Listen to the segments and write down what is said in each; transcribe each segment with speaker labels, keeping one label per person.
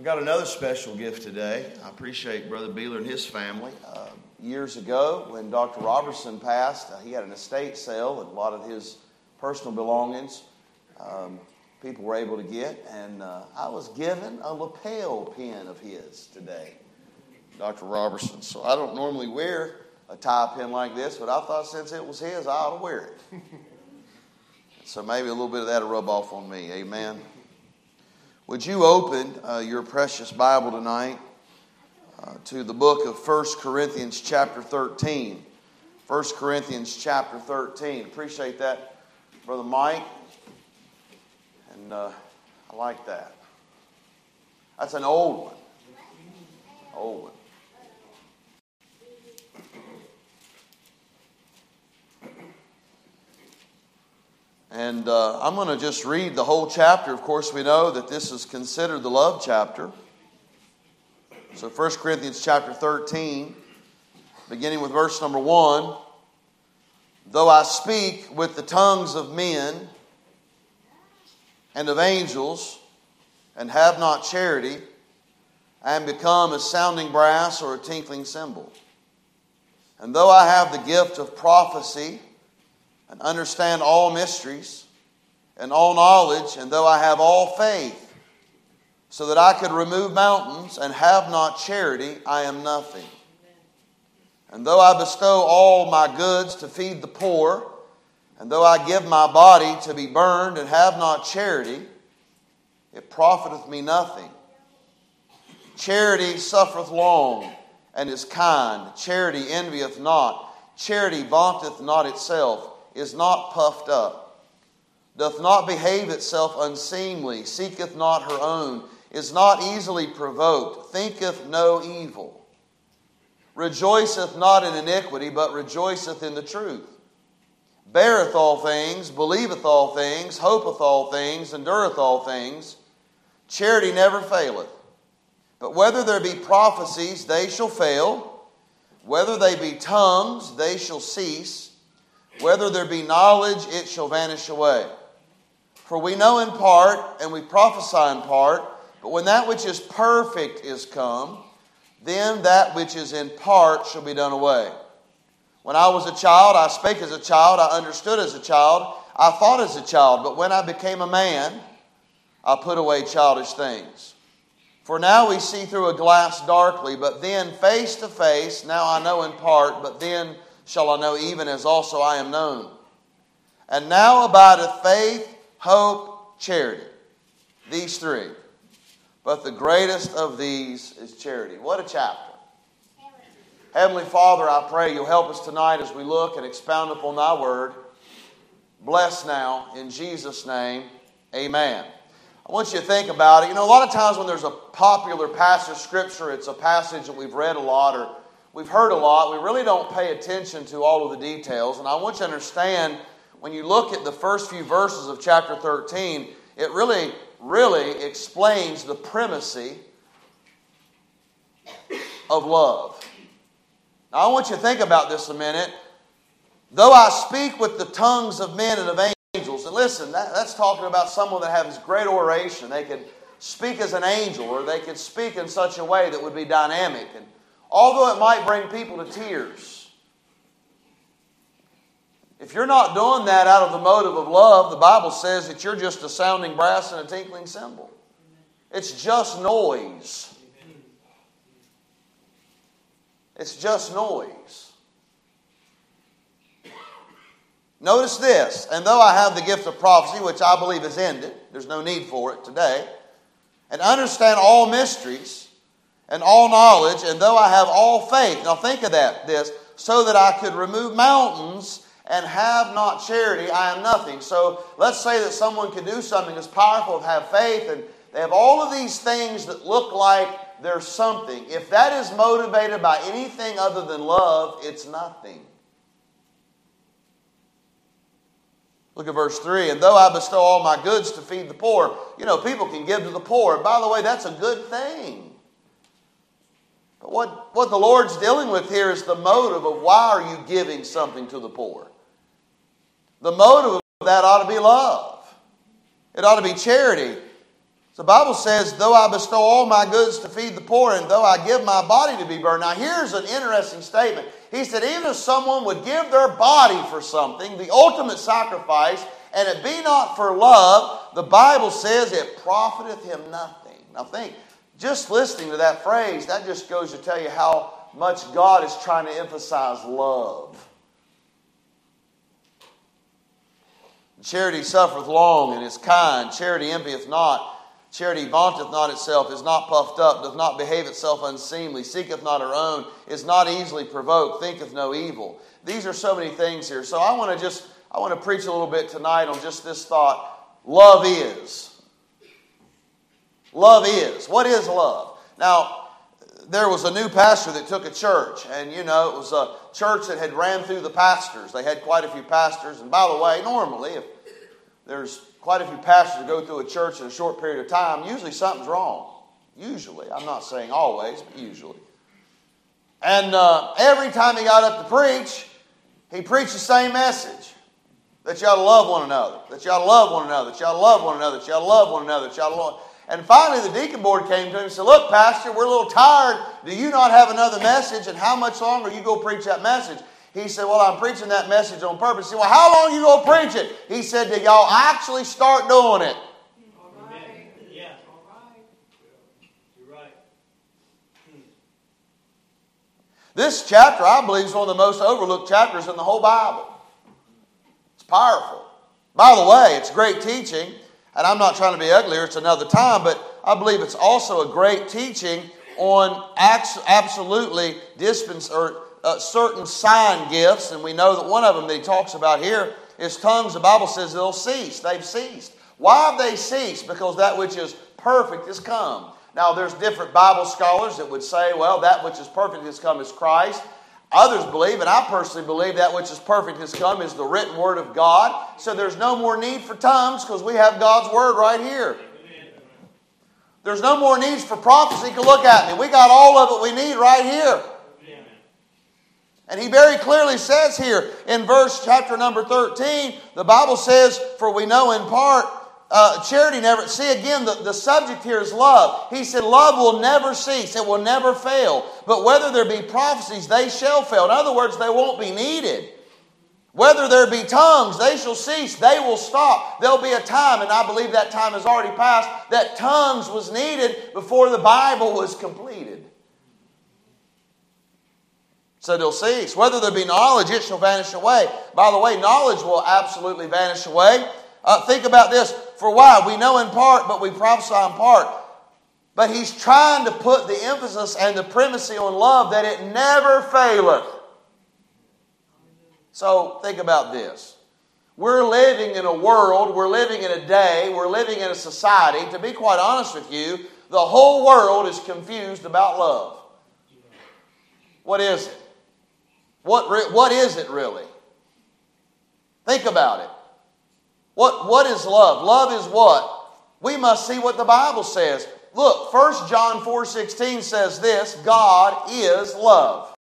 Speaker 1: I got another special gift today. I appreciate Brother Beeler and his family. Uh, years ago, when Dr. Robertson passed, uh, he had an estate sale, and a lot of his personal belongings um, people were able to get. And uh, I was given a lapel pin of his today, Dr. Robertson. So I don't normally wear a tie pin like this, but I thought since it was his, I ought to wear it. so maybe a little bit of that will rub off on me. Amen. Would you open uh, your precious Bible tonight uh, to the book of 1 Corinthians, chapter 13? 1 Corinthians, chapter 13. Appreciate that, Brother Mike. And uh, I like that. That's an old one. Old one. And uh, I'm going to just read the whole chapter. Of course, we know that this is considered the love chapter. So 1 Corinthians chapter 13, beginning with verse number 1. Though I speak with the tongues of men and of angels and have not charity, I am become a sounding brass or a tinkling cymbal. And though I have the gift of prophecy, and understand all mysteries and all knowledge, and though I have all faith, so that I could remove mountains and have not charity, I am nothing. And though I bestow all my goods to feed the poor, and though I give my body to be burned and have not charity, it profiteth me nothing. Charity suffereth long and is kind. Charity envieth not. Charity vaunteth not itself is not puffed up, doth not behave itself unseemly, seeketh not her own, is not easily provoked, thinketh no evil, rejoiceth not in iniquity, but rejoiceth in the truth, beareth all things, believeth all things, hopeth all things, endureth all things. Charity never faileth. But whether there be prophecies, they shall fail. Whether they be tongues, they shall cease. Whether there be knowledge, it shall vanish away. For we know in part, and we prophesy in part, but when that which is perfect is come, then that which is in part shall be done away. When I was a child, I spake as a child, I understood as a child, I thought as a child, but when I became a man, I put away childish things. For now we see through a glass darkly, but then face to face, now I know in part, but then shall I know, even as also I am known. And now abideth faith, hope, charity. These three. But the greatest of these is charity. What a chapter. Heavenly Father, I pray you'll help us tonight as we look and expound upon thy word. Bless now, in Jesus' name, amen. I want you to think about it. You know, a lot of times when there's a popular passage of Scripture, it's a passage that we've read a lot or we've heard a lot. We really don't pay attention to all of the details. And I want you to understand when you look at the first few verses of chapter 13, it really, really explains the primacy of love. Now, I want you to think about this a minute. Though I speak with the tongues of men and of angels, and listen, that, that's talking about someone that has great oration. They could speak as an angel, or they could speak in such a way that would be dynamic and although it might bring people to tears. If you're not doing that out of the motive of love, the Bible says that you're just a sounding brass and a tinkling cymbal. It's just noise. It's just noise. Notice this, and though I have the gift of prophecy, which I believe is ended, there's no need for it today, and understand all mysteries and all knowledge, and though I have all faith. Now think of that, this, so that I could remove mountains and have not charity, I am nothing. So let's say that someone could do something as powerful have faith, and they have all of these things that look like there's something. If that is motivated by anything other than love, it's nothing. Look at verse 3. And though I bestow all my goods to feed the poor, you know, people can give to the poor. By the way, that's a good thing. But what, what the Lord's dealing with here is the motive of why are you giving something to the poor? The motive of that ought to be love. It ought to be charity. The Bible says, though I bestow all my goods to feed the poor, and though I give my body to be burned. Now, here's an interesting statement. He said, even if someone would give their body for something, the ultimate sacrifice, and it be not for love, the Bible says it profiteth him nothing. Now, think, just listening to that phrase, that just goes to tell you how much God is trying to emphasize love. Charity suffereth long and is kind. Charity envieth not. Charity vaunteth not itself, is not puffed up, doth not behave itself unseemly, seeketh not her own, is not easily provoked, thinketh no evil. These are so many things here. So I want to just I want to preach a little bit tonight on just this thought. Love is. Love is. What is love? Now, there was a new pastor that took a church, and you know, it was a church that had ran through the pastors. They had quite a few pastors, and by the way, normally, if there's quite a few pastors that go through a church in a short period of time, usually something's wrong. Usually. I'm not saying always, but usually. And uh, every time he got up to preach, he preached the same message that you ought to love one another, that you ought to love one another, that you ought to love one another, that you ought to love one another, that you ought to love. And finally, the deacon board came to him and said, Look, Pastor, we're a little tired. Do you not have another message? And how much longer you go preach that message? He said, Well, I'm preaching that message on purpose. He said, Well, how long you going to preach it? He said, Did y'all actually start doing it? Yeah. You're right. This chapter, I believe, is one of the most overlooked chapters in the whole Bible. It's powerful. By the way, it's great teaching. And I'm not trying to be ugly, it's another time, but I believe it's also a great teaching on absolutely dispens or uh, certain sign gifts, and we know that one of them that he talks about here is tongues. The Bible says they'll cease. They've ceased. Why have they ceased? Because that which is perfect has come. Now, there's different Bible scholars that would say, well, that which is perfect has come is Christ. Others believe, and I personally believe that which is perfect has come is the written word of God. So there's no more need for tongues because we have God's word right here. There's no more needs for prophecy. You look at me. We got all of it we need right here. And he very clearly says here in verse chapter number 13, the Bible says, For we know in part uh, charity never, see again, the, the subject here is love. He said, Love will never cease, it will never fail. But whether there be prophecies, they shall fail. In other words, they won't be needed. Whether there be tongues, they shall cease, they will stop. There'll be a time, and I believe that time has already passed, that tongues was needed before the Bible was completed. So they'll cease. Whether there be knowledge, it shall vanish away. By the way, knowledge will absolutely vanish away. Uh, think about this. For why? We know in part, but we prophesy in part. But he's trying to put the emphasis and the primacy on love that it never faileth. So think about this. We're living in a world, we're living in a day, we're living in a society. To be quite honest with you, the whole world is confused about love. What is it? What, what is it really? Think about it. What, what is love? Love is what? We must see what the Bible says. Look, 1 John 4 16 says this God is love.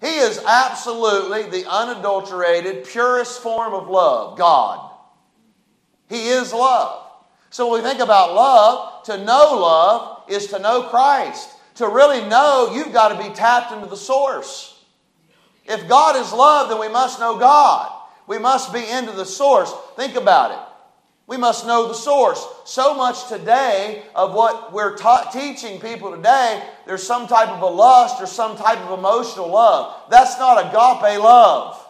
Speaker 1: He is absolutely the unadulterated, purest form of love, God. He is love. So when we think about love, to know love is to know Christ. To really know, you've got to be tapped into the source. If God is love, then we must know God. We must be into the source. Think about it. We must know the source. So much today of what we're ta- teaching people today, there's some type of a lust or some type of emotional love. That's not agape love.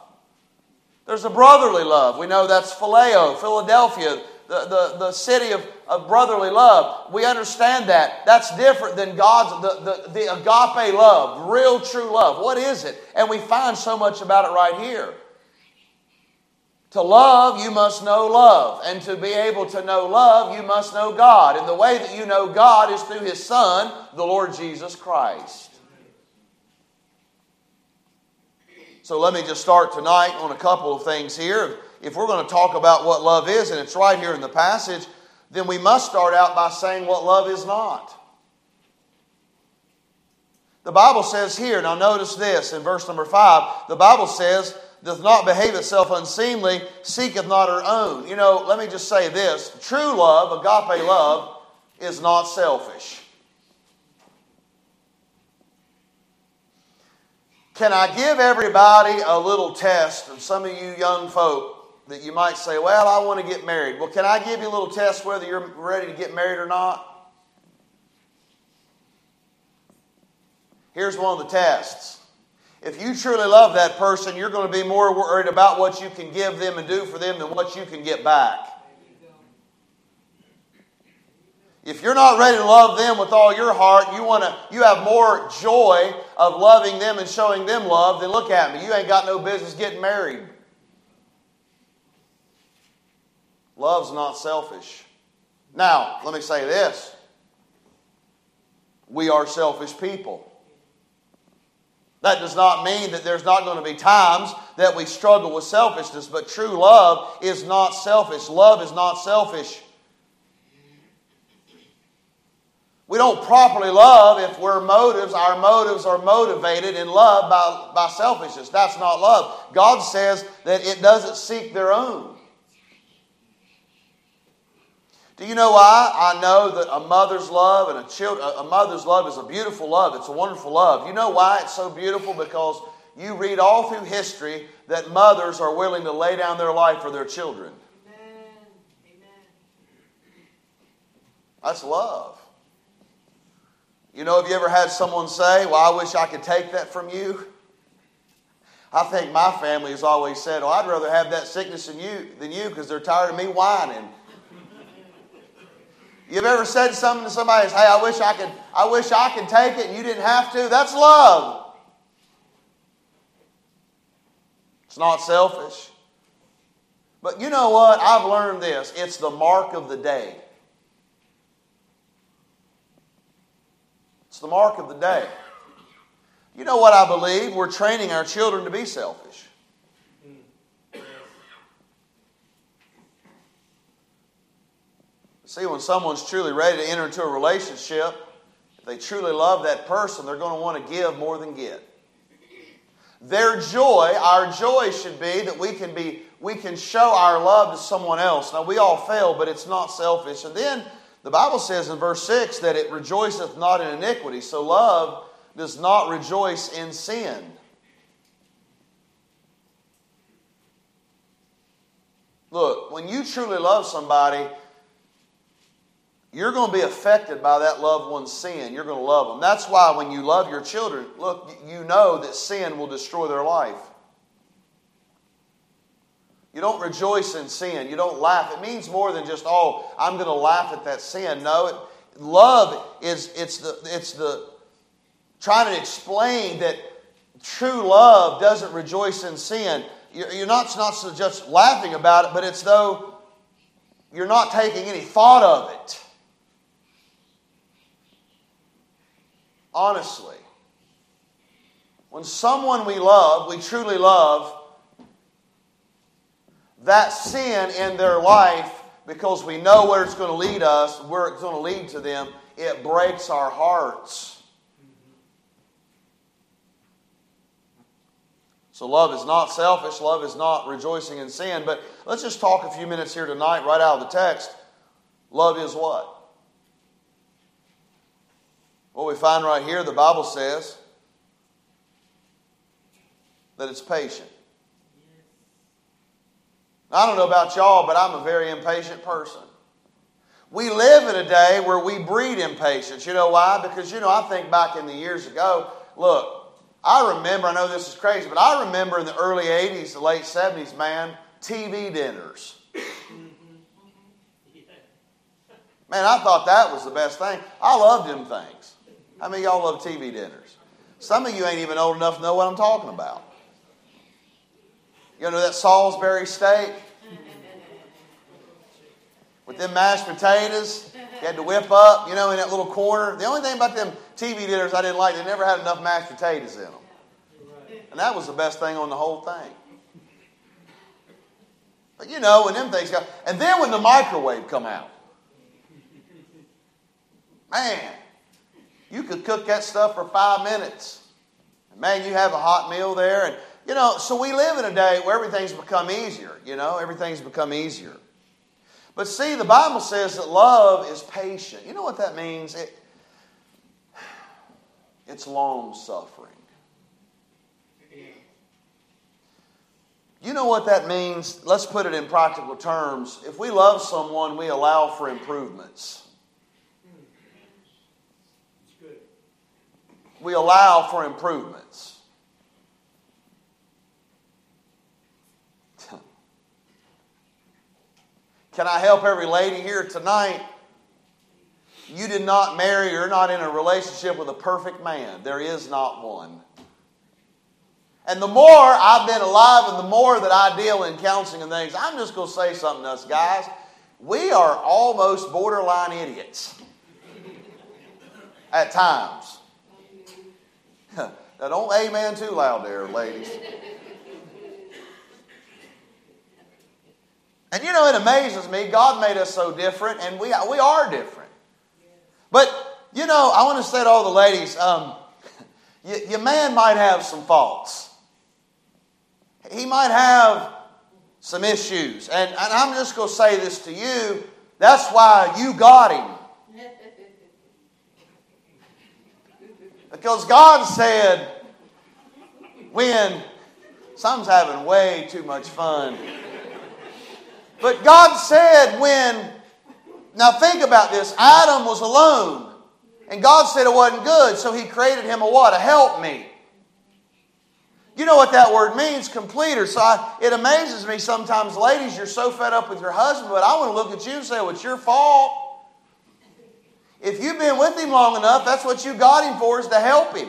Speaker 1: There's a brotherly love. We know that's Phileo, Philadelphia, the, the, the city of, of brotherly love. We understand that. That's different than God's, the, the, the agape love, real true love. What is it? And we find so much about it right here. To love, you must know love. And to be able to know love, you must know God. And the way that you know God is through His Son, the Lord Jesus Christ. So let me just start tonight on a couple of things here. If we're going to talk about what love is, and it's right here in the passage, then we must start out by saying what love is not. The Bible says here, now notice this in verse number five, the Bible says, doth not behave itself unseemly, seeketh not her own. You know, let me just say this true love, agape love, is not selfish. Can I give everybody a little test? And some of you young folk that you might say, Well, I want to get married. Well, can I give you a little test whether you're ready to get married or not? Here's one of the tests. If you truly love that person, you're going to be more worried about what you can give them and do for them than what you can get back. If you're not ready to love them with all your heart, you want to you have more joy of loving them and showing them love, then look at me. You ain't got no business getting married. Love's not selfish. Now, let me say this. We are selfish people. That does not mean that there's not going to be times that we struggle with selfishness, but true love is not selfish. Love is not selfish. We don't properly love if we're motives, our motives are motivated in love by, by selfishness. That's not love. God says that it doesn't seek their own. Do you know why? I know that a mother's love and a child, a mother's love is a beautiful love. It's a wonderful love. You know why it's so beautiful? Because you read all through history that mothers are willing to lay down their life for their children. Amen. Amen. That's love. You know, have you ever had someone say, Well, I wish I could take that from you? I think my family has always said, Oh, I'd rather have that sickness than you than you because they're tired of me whining. You've ever said something to somebody, hey, I wish I could, I wish I could take it and you didn't have to? That's love. It's not selfish. But you know what? I've learned this. It's the mark of the day. It's the mark of the day. You know what I believe? We're training our children to be selfish. See, when someone's truly ready to enter into a relationship, if they truly love that person, they're going to want to give more than get. Their joy, our joy should be that we can be we can show our love to someone else. Now we all fail, but it's not selfish. And then the Bible says in verse 6 that it rejoiceth not in iniquity. So love does not rejoice in sin. Look, when you truly love somebody, you're going to be affected by that loved one's sin. You're going to love them. That's why when you love your children, look, you know that sin will destroy their life. You don't rejoice in sin. You don't laugh. It means more than just, oh, I'm going to laugh at that sin. No, it, love is it's the it's the trying to explain that true love doesn't rejoice in sin. You're, not not just laughing about it, but it's though you're not taking any thought of it. Honestly. When someone we love, we truly love, that sin in their life, because we know where it's going to lead us, where it's going to lead to them, it breaks our hearts. So, love is not selfish. Love is not rejoicing in sin. But let's just talk a few minutes here tonight, right out of the text. Love is what? What we find right here, the Bible says that it's patient. I don't know about y'all, but I'm a very impatient person. We live in a day where we breed impatience. You know why? Because, you know, I think back in the years ago, look, I remember, I know this is crazy, but I remember in the early 80s, the late 70s, man, TV dinners. Man, I thought that was the best thing. I loved them things. How many y'all love TV dinners? Some of you ain't even old enough to know what I'm talking about. You know that Salisbury steak? With them mashed potatoes, you had to whip up, you know, in that little corner. The only thing about them TV dinners I didn't like, they never had enough mashed potatoes in them. And that was the best thing on the whole thing. But you know, when them things go, and then when the microwave come out, man, you could cook that stuff for five minutes. And man, you have a hot meal there, and You know, so we live in a day where everything's become easier. You know, everything's become easier. But see, the Bible says that love is patient. You know what that means? It, it's long suffering. You know what that means? Let's put it in practical terms. If we love someone, we allow for improvements. We allow for improvements. Can I help every lady here tonight? You did not marry, you're not in a relationship with a perfect man. There is not one. And the more I've been alive and the more that I deal in counseling and things, I'm just going to say something to us, guys. We are almost borderline idiots at times. now, don't amen too loud there, ladies. And you know, it amazes me. God made us so different, and we, we are different. But, you know, I want to say to all the ladies, um, your man might have some faults he might have some issues. And, and I'm just going to say this to you that's why you got him. Because God said, when some's having way too much fun. But God said, when, now think about this Adam was alone, and God said it wasn't good, so He created him a what? A me. You know what that word means, completer. So I, it amazes me sometimes, ladies, you're so fed up with your husband, but I want to look at you and say, well, it's your fault. If you've been with him long enough, that's what you got him for, is to help him.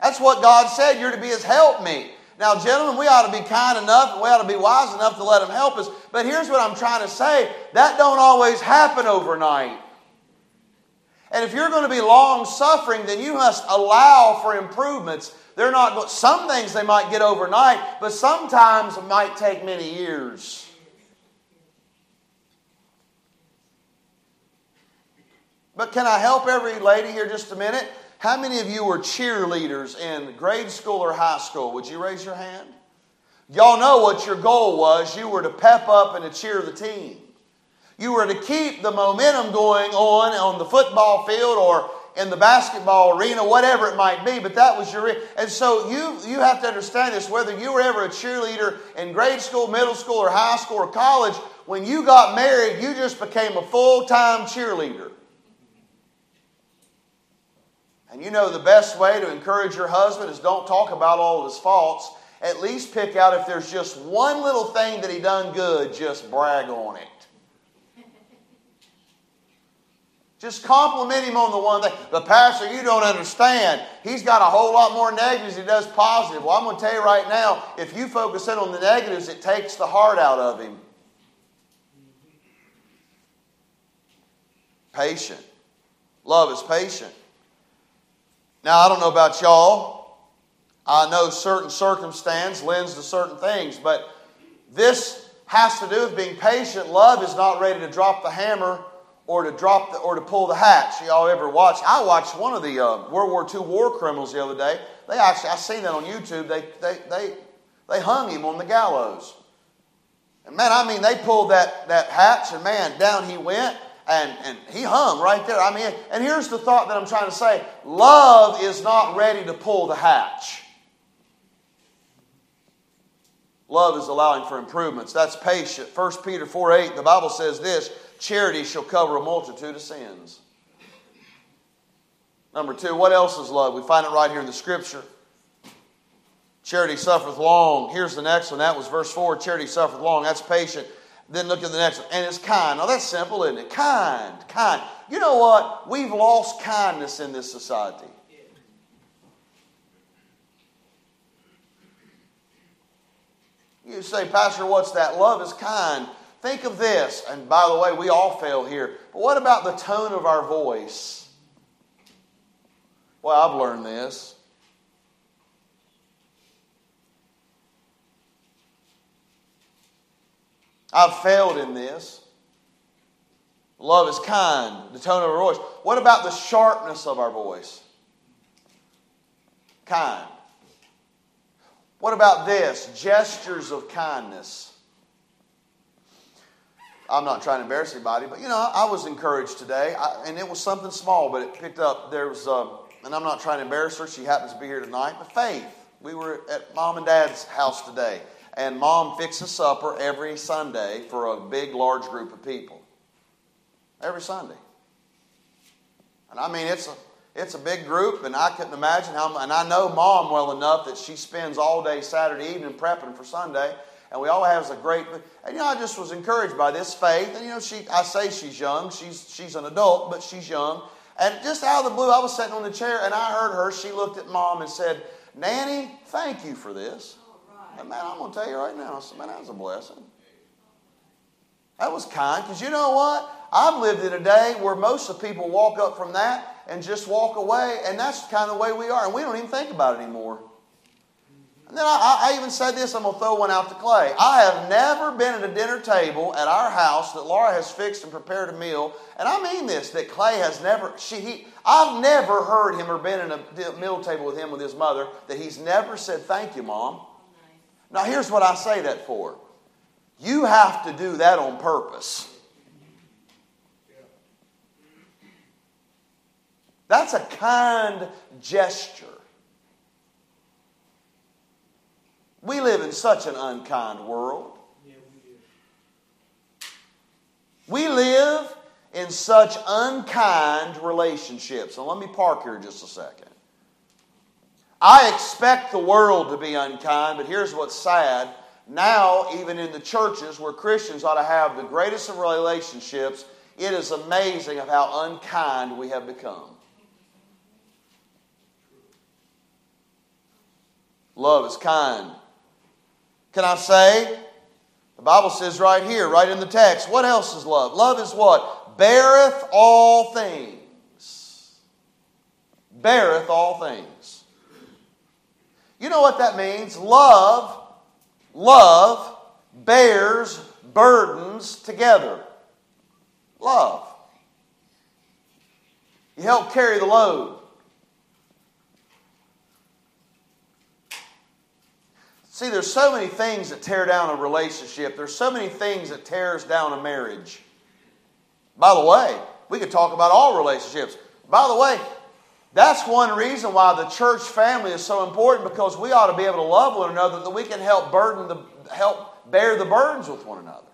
Speaker 1: That's what God said, you're to be his helpmeet. Now, gentlemen, we ought to be kind enough and we ought to be wise enough to let him help us. But here's what I'm trying to say that don't always happen overnight. And if you're going to be long suffering, then you must allow for improvements they're not, some things they might get overnight, but sometimes it might take many years. But can I help every lady here just a minute? How many of you were cheerleaders in grade school or high school? Would you raise your hand? Y'all know what your goal was. You were to pep up and to cheer the team. You were to keep the momentum going on on the football field or in the basketball arena, whatever it might be, but that was your. And so you, you have to understand this whether you were ever a cheerleader in grade school, middle school, or high school or college, when you got married, you just became a full time cheerleader. And you know the best way to encourage your husband is don't talk about all of his faults. At least pick out if there's just one little thing that he done good, just brag on it. Just compliment him on the one thing. The pastor, you don't understand. He's got a whole lot more negatives he does positive. Well, I'm going to tell you right now, if you focus in on the negatives, it takes the heart out of him. Patient. Love is patient. Now, I don't know about y'all. I know certain circumstance lends to certain things, but this has to do with being patient. Love is not ready to drop the hammer or to drop the, or to pull the hatch. Y'all ever watch? I watched one of the uh, World War II war criminals the other day. They actually, I seen that on YouTube. They, they, they, they hung him on the gallows. And man, I mean, they pulled that, that hatch, and man, down he went, and, and he hung right there. I mean, and here's the thought that I'm trying to say love is not ready to pull the hatch. Love is allowing for improvements. That's patient. 1 Peter 4 8, the Bible says this charity shall cover a multitude of sins. Number two, what else is love? We find it right here in the scripture. Charity suffereth long. Here's the next one. That was verse 4. Charity suffereth long. That's patient. Then look at the next one. And it's kind. Now that's simple, isn't it? Kind. Kind. You know what? We've lost kindness in this society. You say, Pastor, what's that? Love is kind. Think of this, and by the way, we all fail here, but what about the tone of our voice? Well, I've learned this. I've failed in this. Love is kind, the tone of our voice. What about the sharpness of our voice? Kind. What about this? Gestures of kindness. I'm not trying to embarrass anybody, but you know, I was encouraged today, I, and it was something small, but it picked up. There was, uh, and I'm not trying to embarrass her. She happens to be here tonight, but Faith. We were at mom and dad's house today, and mom fixes supper every Sunday for a big, large group of people. Every Sunday, and I mean, it's a it's a big group, and I couldn't imagine how. And I know mom well enough that she spends all day Saturday evening prepping for Sunday and we all have a great. And you know, I just was encouraged by this faith. And you know, she I say she's young. She's she's an adult, but she's young. And just out of the blue, I was sitting on the chair and I heard her. She looked at mom and said, "Nanny, thank you for this." And man, I'm going to tell you right now, man, that was a blessing. That was kind because you know what? I've lived in a day where most of the people walk up from that and just walk away, and that's kind of the way we are, and we don't even think about it anymore. And then I, I even said this, I'm going to throw one out to Clay. I have never been at a dinner table at our house that Laura has fixed and prepared a meal, and I mean this, that Clay has never, she, he, I've never heard him or been at a meal table with him with his mother that he's never said, Thank you, Mom. Now, here's what I say that for you have to do that on purpose. That's a kind gesture. We live in such an unkind world. We live in such unkind relationships. And let me park here just a second. I expect the world to be unkind, but here's what's sad. Now, even in the churches where Christians ought to have the greatest of relationships, it is amazing of how unkind we have become. Love is kind. Can I say? The Bible says right here, right in the text, what else is love? Love is what? Beareth all things. Beareth all things. You know what that means? Love, love bears burdens together. Love. You help carry the load. See, there's so many things that tear down a relationship. There's so many things that tears down a marriage. By the way, we could talk about all relationships. By the way, that's one reason why the church family is so important because we ought to be able to love one another that we can help burden the help bear the burdens with one another.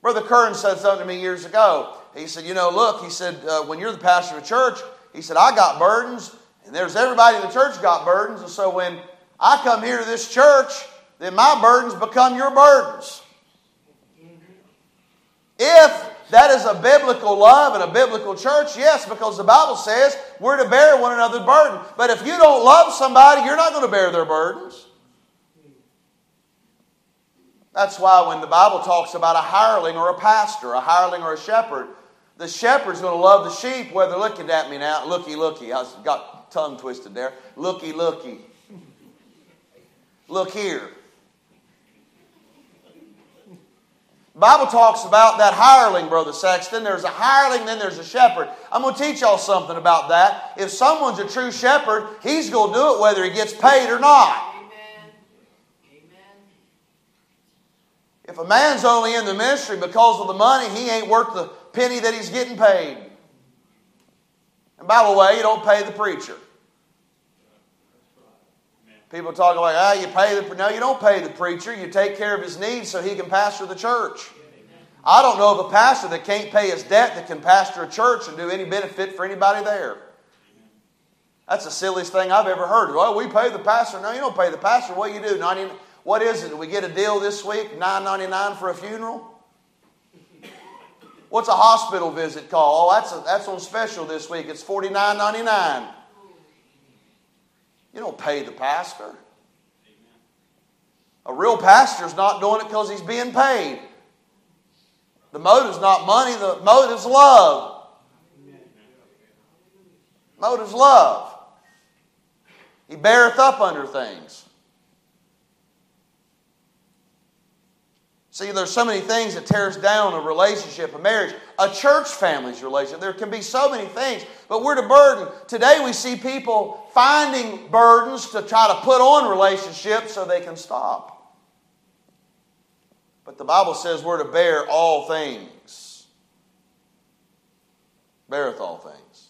Speaker 1: Brother Curran said something to me years ago. He said, "You know, look," he said, uh, "when you're the pastor of a church, he said, I got burdens, and there's everybody in the church got burdens, and so when I come here to this church, then my burdens become your burdens. If that is a biblical love and a biblical church, yes, because the Bible says we're to bear one another's burden. But if you don't love somebody, you're not going to bear their burdens. That's why when the Bible talks about a hireling or a pastor, a hireling or a shepherd, the shepherd's going to love the sheep, whether looking at me now, looky, looky. I got tongue twisted there. Looky, looky. Look here. Bible talks about that hireling, Brother Sexton. There's a hireling, then there's a shepherd. I'm going to teach y'all something about that. If someone's a true shepherd, he's going to do it whether he gets paid or not. Amen. If a man's only in the ministry because of the money, he ain't worth the penny that he's getting paid. And by the way, you don't pay the preacher. People talk like, ah, you pay the no, you don't pay the preacher. You take care of his needs so he can pastor the church. I don't know of a pastor that can't pay his debt that can pastor a church and do any benefit for anybody there. That's the silliest thing I've ever heard. Well, we pay the pastor. No, you don't pay the pastor. What do you do? 90, what is it? We get a deal this week? Nine ninety nine for a funeral? What's a hospital visit call? Oh, that's a, that's on special this week. It's forty nine ninety nine. You don't pay the pastor. A real pastor is not doing it because he's being paid. The motive's not money, the motive's love. Motive's love. He beareth up under things. See, there's so many things that tears down a relationship, a marriage, a church family's relationship. There can be so many things, but we're to burden. Today we see people finding burdens to try to put on relationships so they can stop. But the Bible says we're to bear all things. Beareth all things.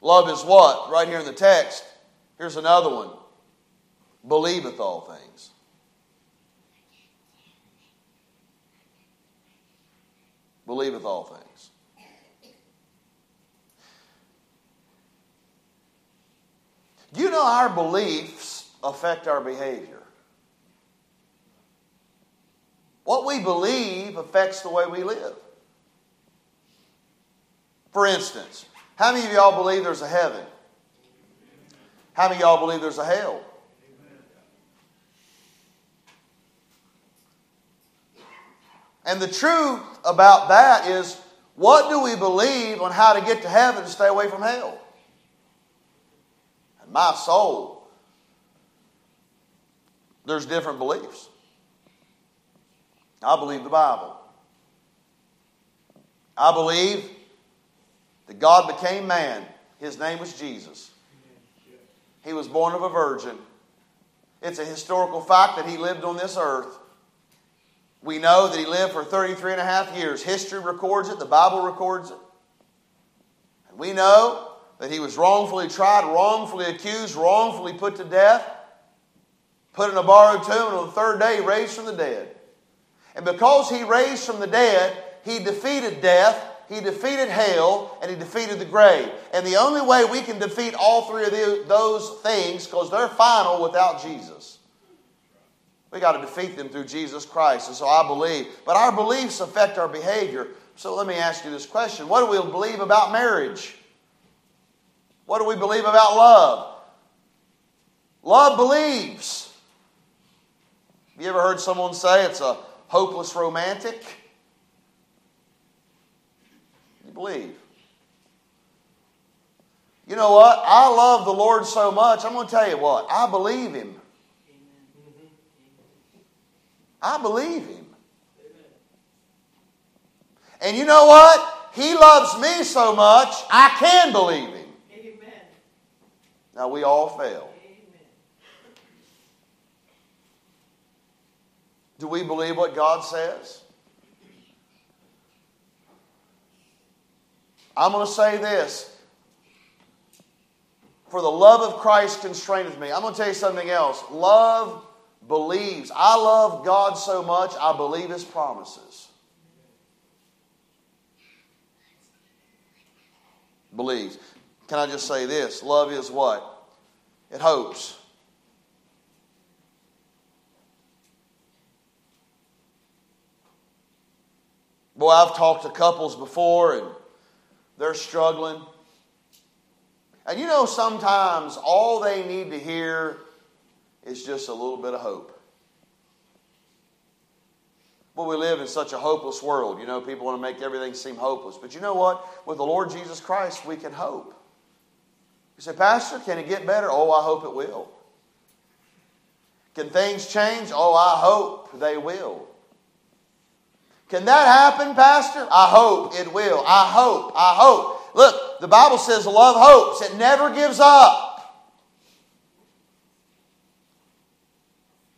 Speaker 1: Love is what? Right here in the text. Here's another one. Believeth all things. Believeth all things. You know, our beliefs affect our behavior. What we believe affects the way we live. For instance, how many of y'all believe there's a heaven? How many of y'all believe there's a hell? And the truth about that is what do we believe on how to get to heaven and stay away from hell? And my soul, there's different beliefs. I believe the Bible. I believe that God became man. His name was Jesus. He was born of a virgin. It's a historical fact that he lived on this earth. We know that he lived for 33 and a half years. History records it, the Bible records it. And we know that he was wrongfully tried, wrongfully accused, wrongfully put to death, put in a borrowed tomb, and on the third day raised from the dead. And because he raised from the dead, he defeated death, he defeated hell, and he defeated the grave. And the only way we can defeat all three of those things, because they're final without Jesus. We got to defeat them through Jesus Christ. And so I believe. But our beliefs affect our behavior. So let me ask you this question What do we believe about marriage? What do we believe about love? Love believes. Have you ever heard someone say it's a hopeless romantic? You believe. You know what? I love the Lord so much. I'm going to tell you what. I believe Him. I believe him. And you know what? He loves me so much, I can believe him. Amen. Now, we all fail. Amen. Do we believe what God says? I'm going to say this. For the love of Christ constraineth me. I'm going to tell you something else. Love believes. I love God so much, I believe His promises. Believes. Can I just say this? Love is what? It hopes. Boy, I've talked to couples before and they're struggling. And you know, sometimes all they need to hear it's just a little bit of hope. Well, we live in such a hopeless world. You know, people want to make everything seem hopeless. But you know what? With the Lord Jesus Christ, we can hope. You say, Pastor, can it get better? Oh, I hope it will. Can things change? Oh, I hope they will. Can that happen, Pastor? I hope it will. I hope. I hope. Look, the Bible says love hopes, it never gives up.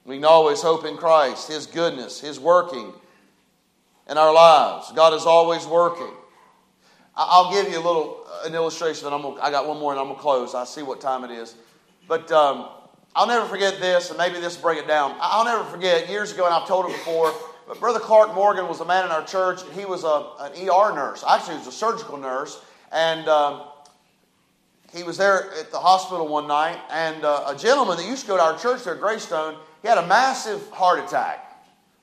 Speaker 1: We can always hope in Christ, His goodness, His working in our lives. God is always working. I'll give you a little uh, an illustration, and I'm gonna, I got one more, and I'm gonna close. I see what time it is, but um, I'll never forget this, and maybe this will bring it down. I'll never forget years ago, and I've told it before. But Brother Clark Morgan was a man in our church. He was a, an ER nurse. Actually, he was a surgical nurse, and um, he was there at the hospital one night. And uh, a gentleman that used to go to our church there Greystone he had a massive heart attack.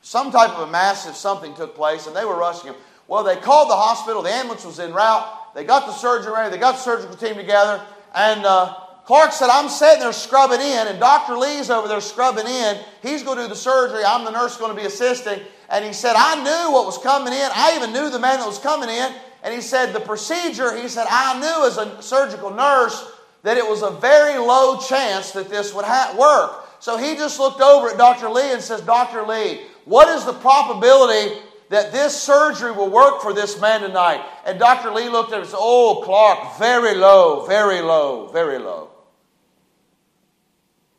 Speaker 1: Some type of a massive something took place, and they were rushing him. Well, they called the hospital. The ambulance was en route. They got the surgeon ready. They got the surgical team together. And uh, Clark said, I'm sitting there scrubbing in, and Dr. Lee's over there scrubbing in. He's going to do the surgery. I'm the nurse going to be assisting. And he said, I knew what was coming in. I even knew the man that was coming in. And he said, the procedure, he said, I knew as a surgical nurse that it was a very low chance that this would ha- work. So he just looked over at Dr. Lee and says, Dr. Lee, what is the probability that this surgery will work for this man tonight? And Dr. Lee looked at him and said, Oh, Clark, very low, very low, very low.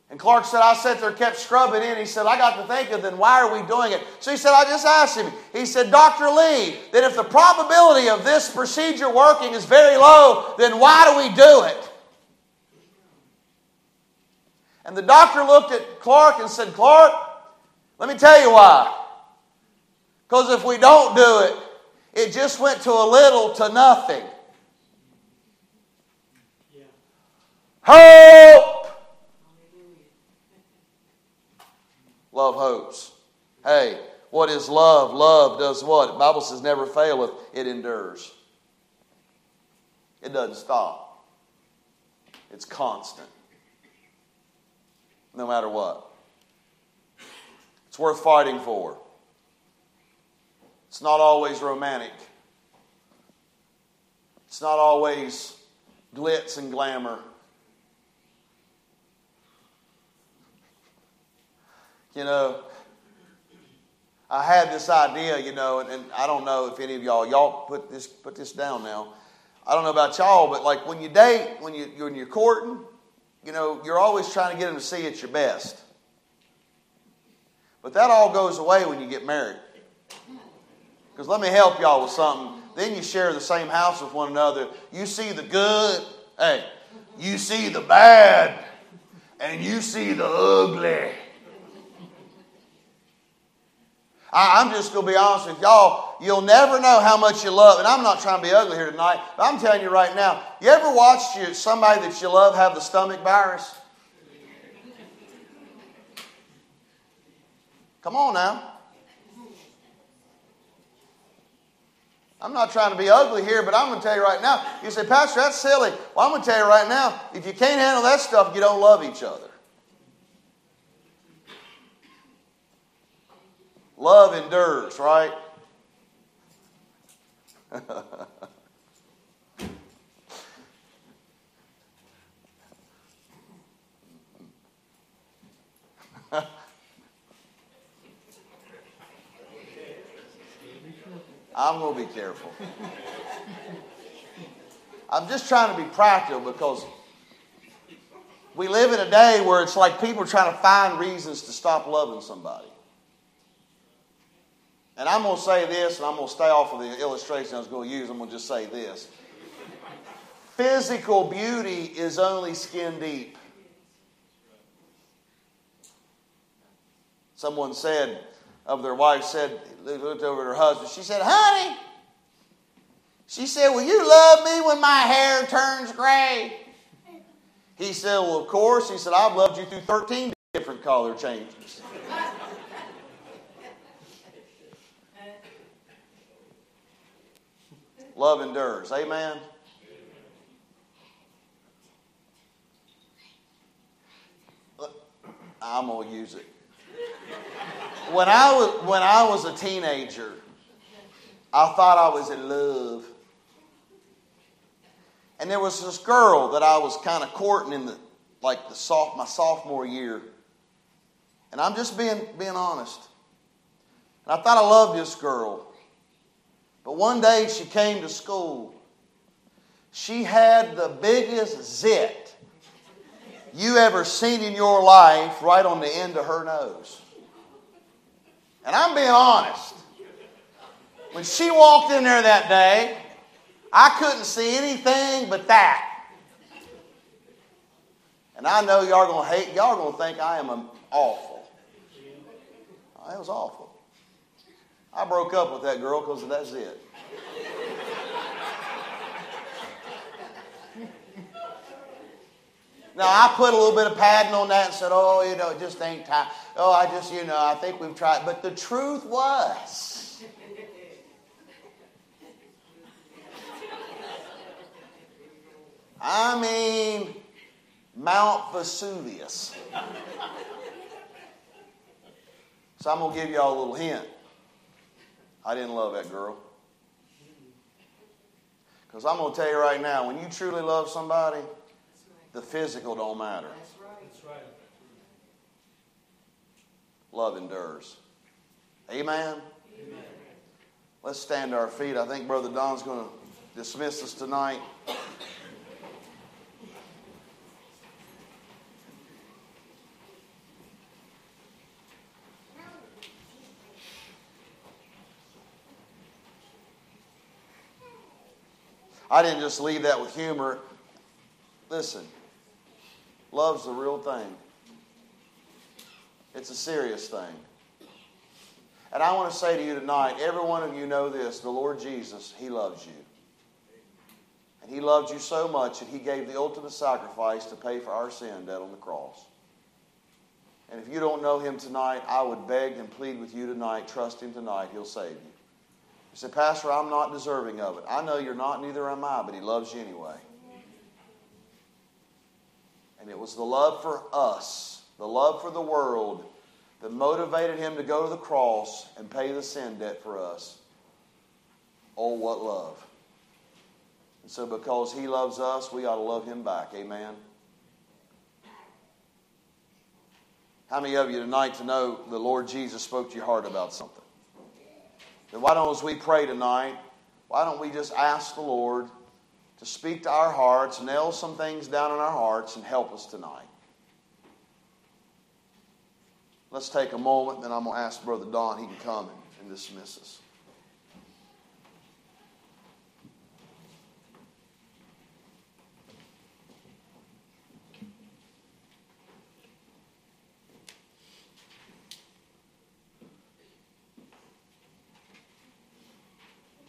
Speaker 1: And Clark said, I sat there, kept scrubbing in. He said, I got to thinking, then why are we doing it? So he said, I just asked him. He said, Dr. Lee, that if the probability of this procedure working is very low, then why do we do it? And the doctor looked at Clark and said, Clark, let me tell you why. Because if we don't do it, it just went to a little to nothing. Yeah. Hope! Love hopes. Hey, what is love? Love does what? The Bible says never faileth, it endures. It doesn't stop. It's constant. No matter what. It's worth fighting for. It's not always romantic. It's not always glitz and glamour. You know, I had this idea, you know, and, and, I don't know if any of y'all, y'all put this, put this down now. I don't know about y'all, but like when you date, when, you, when you're courting, you know, you're always trying to get them to see at your best. But that all goes away when you get married. Because let me help y'all with something. Then you share the same house with one another. You see the good, hey, you see the bad, and you see the ugly. I, am just going to be honest with y'all. You'll never know how much you love. And I'm not trying to be ugly here tonight, but I'm telling you right now. You ever watched you, somebody that you love have the stomach virus? Come on now. I'm not trying to be ugly here, but I'm going to tell you right now. You say, Pastor, that's silly. Well, I'm going to tell you right now if you can't handle that stuff, you don't love each other. Love endures, right? I'm going to be careful. I'm just trying to be practical because we live in a day where it's like people are trying to find reasons to stop loving somebody. And I'm going to say this, and I'm going to stay off of the illustration I was going to use. I'm going to just say this. Physical beauty is only skin deep. Someone said of their wife, said, looked over at her husband. She said, Honey, she said, Will you love me when my hair turns gray? He said, Well, of course. He said, I've loved you through 13 different color changes. Love endures. Amen. I'm going to use it. When I, was, when I was a teenager, I thought I was in love. And there was this girl that I was kind of courting in the like the soft my sophomore year. And I'm just being being honest. And I thought I loved this girl. But one day she came to school. She had the biggest zit you ever seen in your life right on the end of her nose. And I'm being honest. When she walked in there that day, I couldn't see anything but that. And I know y'all are gonna hate, y'all are gonna think I am awful. It was awful. I broke up with that girl because that's it. Now, I put a little bit of padding on that and said, oh, you know, it just ain't time. Oh, I just, you know, I think we've tried. But the truth was, I mean, Mount Vesuvius. So I'm to give y'all a little hint. I didn't love that girl. Because I'm going to tell you right now, when you truly love somebody, the physical don't matter. Love endures. Amen. Amen. Let's stand to our feet. I think Brother Don's going to dismiss us tonight. I didn't just leave that with humor. Listen, love's the real thing. It's a serious thing. And I want to say to you tonight, every one of you know this the Lord Jesus, He loves you. And He loved you so much that He gave the ultimate sacrifice to pay for our sin dead on the cross. And if you don't know Him tonight, I would beg and plead with you tonight, trust Him tonight, He'll save you. Say, Pastor, I'm not deserving of it. I know you're not, neither am I, but He loves you anyway. And it was the love for us, the love for the world, that motivated Him to go to the cross and pay the sin debt for us. Oh, what love. And so, because He loves us, we ought to love Him back. Amen. How many of you tonight to know the Lord Jesus spoke to your heart about something? Then why don't, as we pray tonight, why don't we just ask the Lord to speak to our hearts, nail some things down in our hearts, and help us tonight? Let's take a moment, then I'm going to ask Brother Don, he can come and, and dismiss us.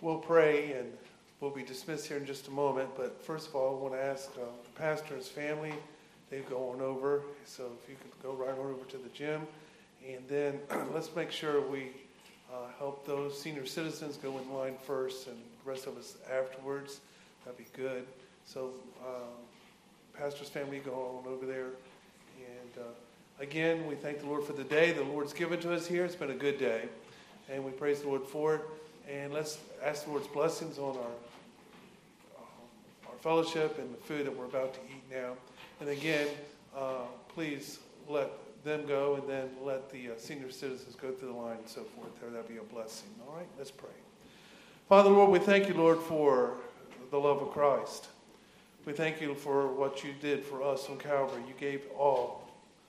Speaker 2: We'll pray and we'll be dismissed here in just a moment. But first of all, I want to ask uh, the pastor and his family. They've gone over. So if you could go right on over to the gym. And then let's make sure we uh, help those senior citizens go in line first and the rest of us afterwards. That'd be good. So, uh, pastor's family, go on over there. And uh, again, we thank the Lord for the day the Lord's given to us here. It's been a good day. And we praise the Lord for it. And let's ask the Lord's blessings on our, uh, our fellowship and the food that we're about to eat now. And again, uh, please let them go and then let the uh, senior citizens go through the line and so forth. There, that'd be a blessing. All right, let's pray. Father, Lord, we thank you, Lord, for the love of Christ. We thank you for what you did for us on Calvary. You gave all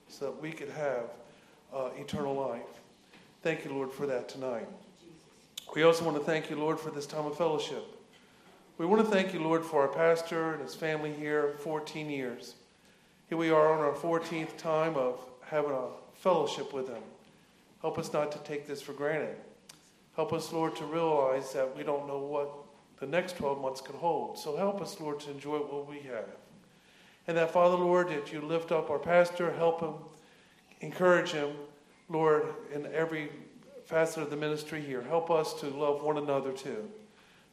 Speaker 2: so that we could have uh, eternal life. Thank you, Lord, for that tonight. We also want to thank you, Lord, for this time of fellowship. We want to thank you, Lord, for our pastor and his family here 14 years. Here we are on our 14th time of having a fellowship with them. Help us not to take this for granted. Help us, Lord, to realize that we don't know what the next 12 months could hold. So help us, Lord, to enjoy what we have. And that, Father, Lord, that you lift up our pastor, help him, encourage him, Lord, in every facet of the ministry here. Help us to love one another too.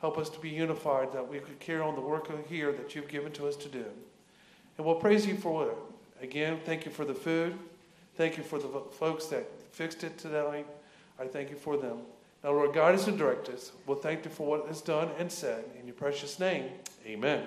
Speaker 2: Help us to be unified that we could carry on the work here that you've given to us to do. And we'll praise you for it. Again, thank you for the food. Thank you for the folks that fixed it today. I thank you for them. Now, Lord, guide us and direct us. We'll thank you for what is done and said. In your precious name, amen.